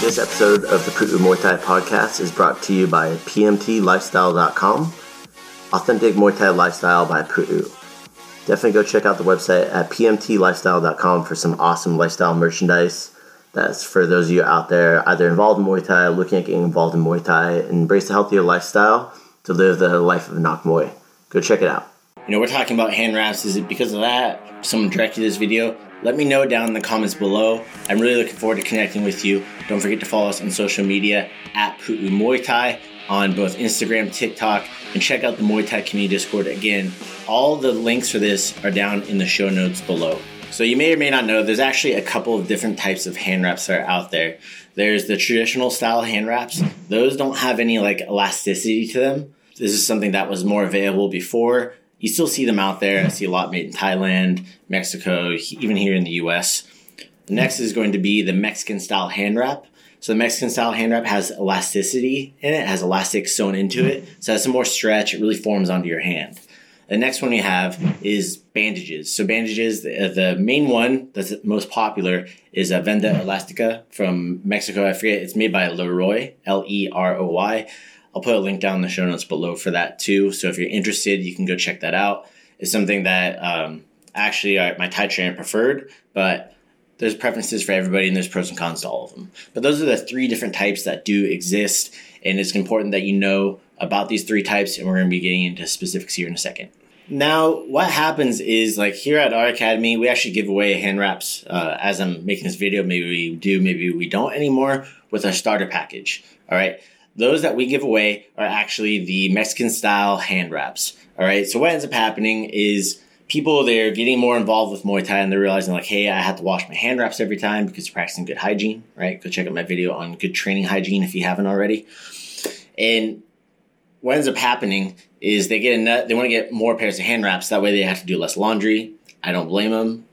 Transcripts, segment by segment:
This episode of the Pu'u Muay Thai podcast is brought to you by PMTLifestyle.com, Authentic Muay Thai Lifestyle by Pu'u. Definitely go check out the website at PMTLifestyle.com for some awesome lifestyle merchandise. That's for those of you out there either involved in Muay Thai, looking at getting involved in Muay Thai, embrace a healthier lifestyle to live the life of a Nak Muay. Go check it out. You know, we're talking about hand wraps. Is it because of that? Someone directed this video? Let me know down in the comments below. I'm really looking forward to connecting with you. Don't forget to follow us on social media at Pu'u Muay Thai on both Instagram, TikTok, and check out the Muay Thai Community Discord. Again, all the links for this are down in the show notes below. So you may or may not know there's actually a couple of different types of hand wraps that are out there. There's the traditional style hand wraps. Those don't have any like elasticity to them. This is something that was more available before you still see them out there. I see a lot made in Thailand, Mexico, even here in the US. Next is going to be the Mexican style hand wrap. So the Mexican style hand wrap has elasticity in it, has elastic sewn into it. So it has some more stretch. It really forms onto your hand. The next one we have is bandages. So bandages, the, the main one that's most popular is a Venda Elastica from Mexico. I forget, it's made by Leroy, L-E-R-O-Y. I'll put a link down in the show notes below for that too. So if you're interested, you can go check that out. It's something that um, actually I, my Thai trainer preferred, but there's preferences for everybody and there's pros and cons to all of them. But those are the three different types that do exist. And it's important that you know about these three types. And we're going to be getting into specifics here in a second. Now, what happens is like here at our academy, we actually give away hand wraps. Uh, as I'm making this video, maybe we do, maybe we don't anymore with our starter package. All right those that we give away are actually the Mexican style hand wraps. All right. So what ends up happening is people they're getting more involved with Muay Thai and they're realizing like, hey, I have to wash my hand wraps every time because they're practicing good hygiene. Right. Go check out my video on good training hygiene if you haven't already. And what ends up happening is they get nut, they want to get more pairs of hand wraps. That way they have to do less laundry. I don't blame them.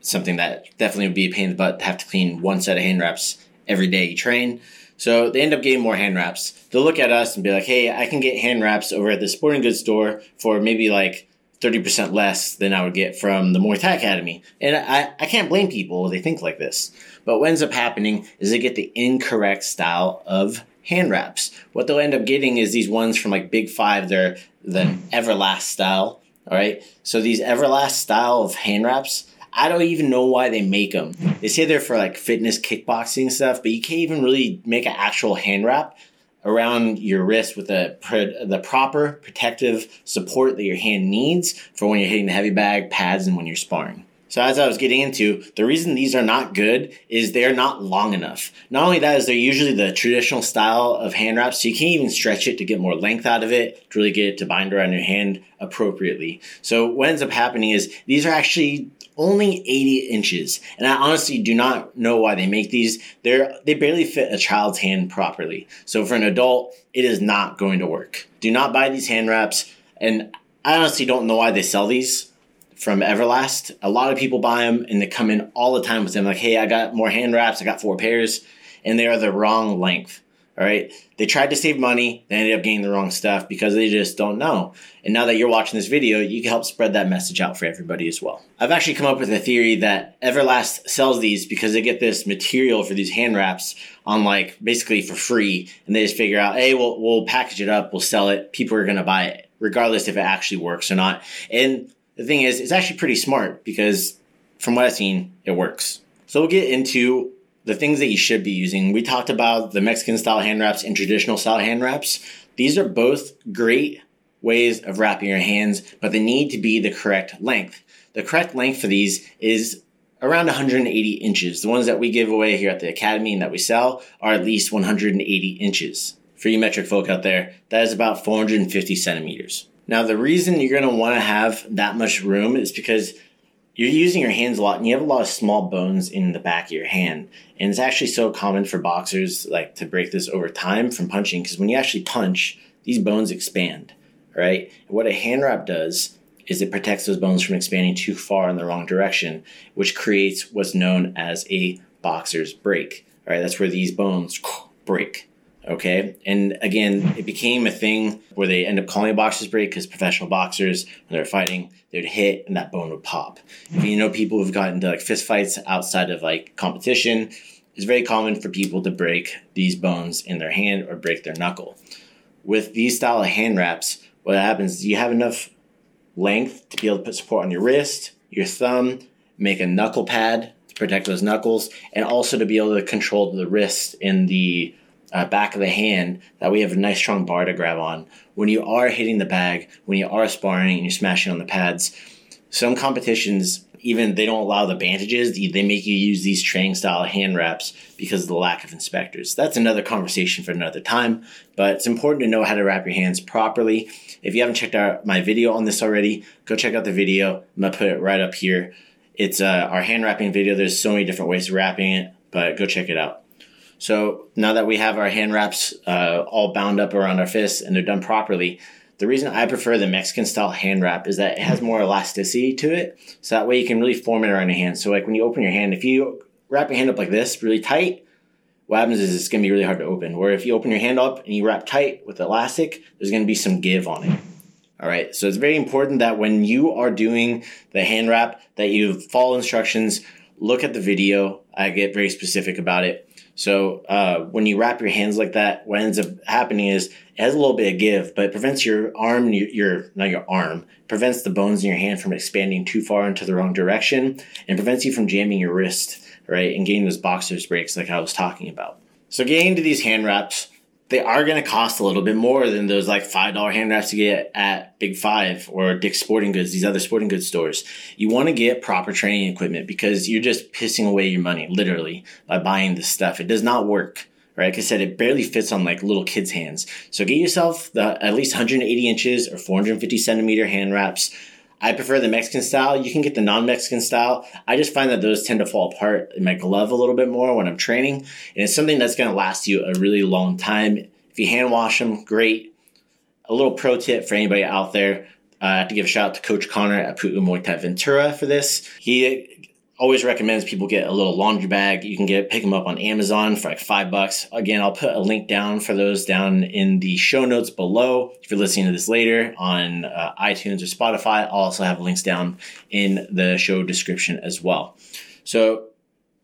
Something that definitely would be a pain in the butt to have to clean one set of hand wraps every day you train. So they end up getting more hand wraps. They'll look at us and be like, hey, I can get hand wraps over at the sporting goods store for maybe like 30% less than I would get from the Muay Thai Academy. And I, I can't blame people, they think like this. But what ends up happening is they get the incorrect style of hand wraps. What they'll end up getting is these ones from like Big Five, they're the Everlast style. All right. So these Everlast style of hand wraps, I don't even know why they make them. They say they're for like fitness kickboxing stuff, but you can't even really make an actual hand wrap around your wrist with the the proper protective support that your hand needs for when you're hitting the heavy bag, pads, and when you're sparring. So as I was getting into, the reason these are not good is they're not long enough. Not only that is they're usually the traditional style of hand wraps, so you can't even stretch it to get more length out of it, to really get it to bind around your hand appropriately. So what ends up happening is these are actually only 80 inches. And I honestly do not know why they make these. They're, they barely fit a child's hand properly. So for an adult, it is not going to work. Do not buy these hand wraps. And I honestly don't know why they sell these from Everlast. A lot of people buy them and they come in all the time with them like, hey, I got more hand wraps. I got four pairs. And they are the wrong length. All right. They tried to save money. They ended up getting the wrong stuff because they just don't know. And now that you're watching this video, you can help spread that message out for everybody as well. I've actually come up with a theory that Everlast sells these because they get this material for these hand wraps on like basically for free. And they just figure out, hey, we'll, we'll package it up. We'll sell it. People are going to buy it regardless if it actually works or not. And the thing is, it's actually pretty smart because from what I've seen, it works. So we'll get into the things that you should be using. We talked about the Mexican style hand wraps and traditional style hand wraps. These are both great ways of wrapping your hands, but they need to be the correct length. The correct length for these is around 180 inches. The ones that we give away here at the Academy and that we sell are at least 180 inches. For you metric folk out there, that is about 450 centimeters. Now, the reason you're going to want to have that much room is because you're using your hands a lot and you have a lot of small bones in the back of your hand and it's actually so common for boxers like to break this over time from punching because when you actually punch these bones expand right what a hand wrap does is it protects those bones from expanding too far in the wrong direction, which creates what's known as a boxer's break. Right, that's where these bones break. Okay, and again, it became a thing where they end up calling a boxer's break because professional boxers, when they're fighting, they'd hit and that bone would pop. If you know people who've gotten into like fist fights outside of like competition, it's very common for people to break these bones in their hand or break their knuckle. With these style of hand wraps, what happens is you have enough length to be able to put support on your wrist, your thumb, make a knuckle pad to protect those knuckles, and also to be able to control the wrist in the uh, back of the hand that we have a nice strong bar to grab on. When you are hitting the bag, when you are sparring and you're smashing on the pads, some competitions even they don't allow the bandages. They make you use these training style hand wraps because of the lack of inspectors. That's another conversation for another time, but it's important to know how to wrap your hands properly. If you haven't checked out my video on this already, go check out the video. I'm gonna put it right up here. It's uh, our hand wrapping video. There's so many different ways of wrapping it, but go check it out. So now that we have our hand wraps uh, all bound up around our fists and they're done properly, the reason I prefer the Mexican style hand wrap is that it has more elasticity to it. So that way you can really form it around your hand. So like when you open your hand, if you wrap your hand up like this really tight, what happens is it's going to be really hard to open. Where if you open your hand up and you wrap tight with elastic, there's going to be some give on it. All right. So it's very important that when you are doing the hand wrap that you follow instructions, look at the video. I get very specific about it. So uh, when you wrap your hands like that, what ends up happening is it has a little bit of give, but it prevents your arm, your, your not your arm, prevents the bones in your hand from expanding too far into the wrong direction, and prevents you from jamming your wrist, right, and getting those boxer's breaks like I was talking about. So getting into these hand wraps, they are going to cost a little bit more than those like $5 hand wraps you get at Big Five or Dick's Sporting Goods, these other sporting goods stores. You want to get proper training equipment because you're just pissing away your money, literally, by buying this stuff. It does not work. Right, like I said, it barely fits on like little kids' hands. So get yourself the at least 180 inches or 450 centimeter hand wraps. I prefer the Mexican style. You can get the non-Mexican style. I just find that those tend to fall apart in my glove a little bit more when I'm training. And it's something that's going to last you a really long time. If you hand wash them, great. A little pro tip for anybody out there. Uh, I have to give a shout out to Coach Connor at Pu'u Muay Thai Ventura for this. He always recommends people get a little laundry bag. You can get pick them up on Amazon for like five bucks. Again, I'll put a link down for those down in the show notes below. If you're listening to this later on uh, iTunes or Spotify, I'll also have links down in the show description as well. So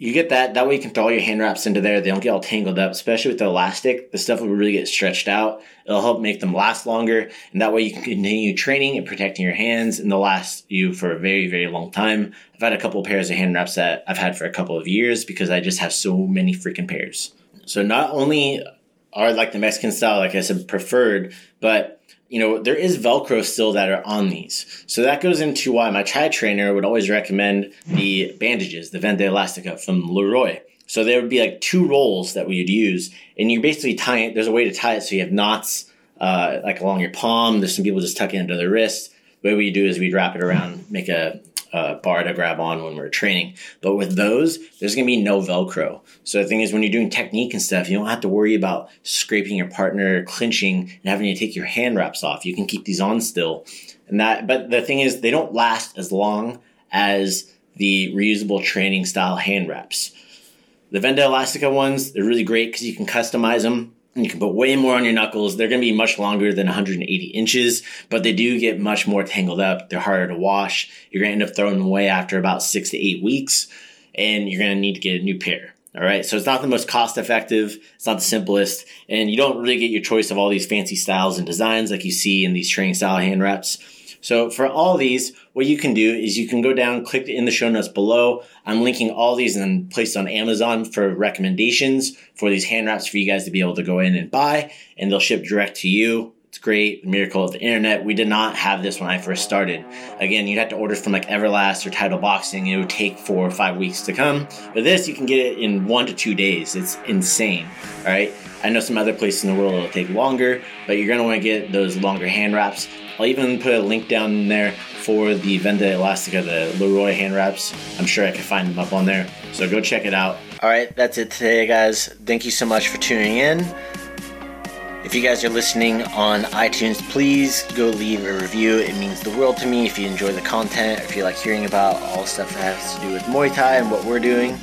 you get that. That way you can throw all your hand wraps into there. They don't get all tangled up, especially with the elastic. The stuff will really get stretched out. It'll help make them last longer. And that way you can continue training and protecting your hands and they'll last you for a very, very long time. I've had a couple of pairs of hand wraps that I've had for a couple of years because I just have so many freaking pairs. So not only are like the Mexican style, like I said, preferred, but you know, there is Velcro still that are on these. So that goes into why my Thai trainer would always recommend the bandages, the Venda Elastica from Leroy. So there would be like two rolls that we would use, and you basically tie it. There's a way to tie it so you have knots uh, like along your palm. There's some people just tuck it into their wrist. The way we do is we'd wrap it around, make a uh, bar to grab on when we're training. But with those, there's going to be no Velcro. So the thing is, when you're doing technique and stuff, you don't have to worry about scraping your partner, clinching, and having to take your hand wraps off. You can keep these on still. And that, but the thing is, they don't last as long as the reusable training style hand wraps. The Venda Elastica ones, they're really great because you can customize them you can put way more on your knuckles. They're going to be much longer than 180 inches, but they do get much more tangled up. They're harder to wash. You're going to end up throwing them away after about six to eight weeks, and you're going to need to get a new pair. All right. So it's not the most cost effective. It's not the simplest. And you don't really get your choice of all these fancy styles and designs like you see in these training style hand wraps. So for all these, what you can do is you can go down, click in the show notes below. I'm linking all these and placed on Amazon for recommendations for these hand wraps for you guys to be able to go in and buy, and they'll ship direct to you. It's great. The miracle of the internet. We did not have this when I first started. Again, you'd have to order from like Everlast or Title Boxing. It would take four or five weeks to come. But this, you can get it in one to two days. It's insane. All right. I know some other places in the world it'll take longer, but you're want to get those longer hand wraps. I'll even put a link down there for the Venda Elastica, the Leroy hand wraps. I'm sure I can find them up on there. So go check it out. All right, that's it today, guys. Thank you so much for tuning in. If you guys are listening on iTunes, please go leave a review. It means the world to me if you enjoy the content, if you like hearing about all stuff that has to do with Muay Thai and what we're doing.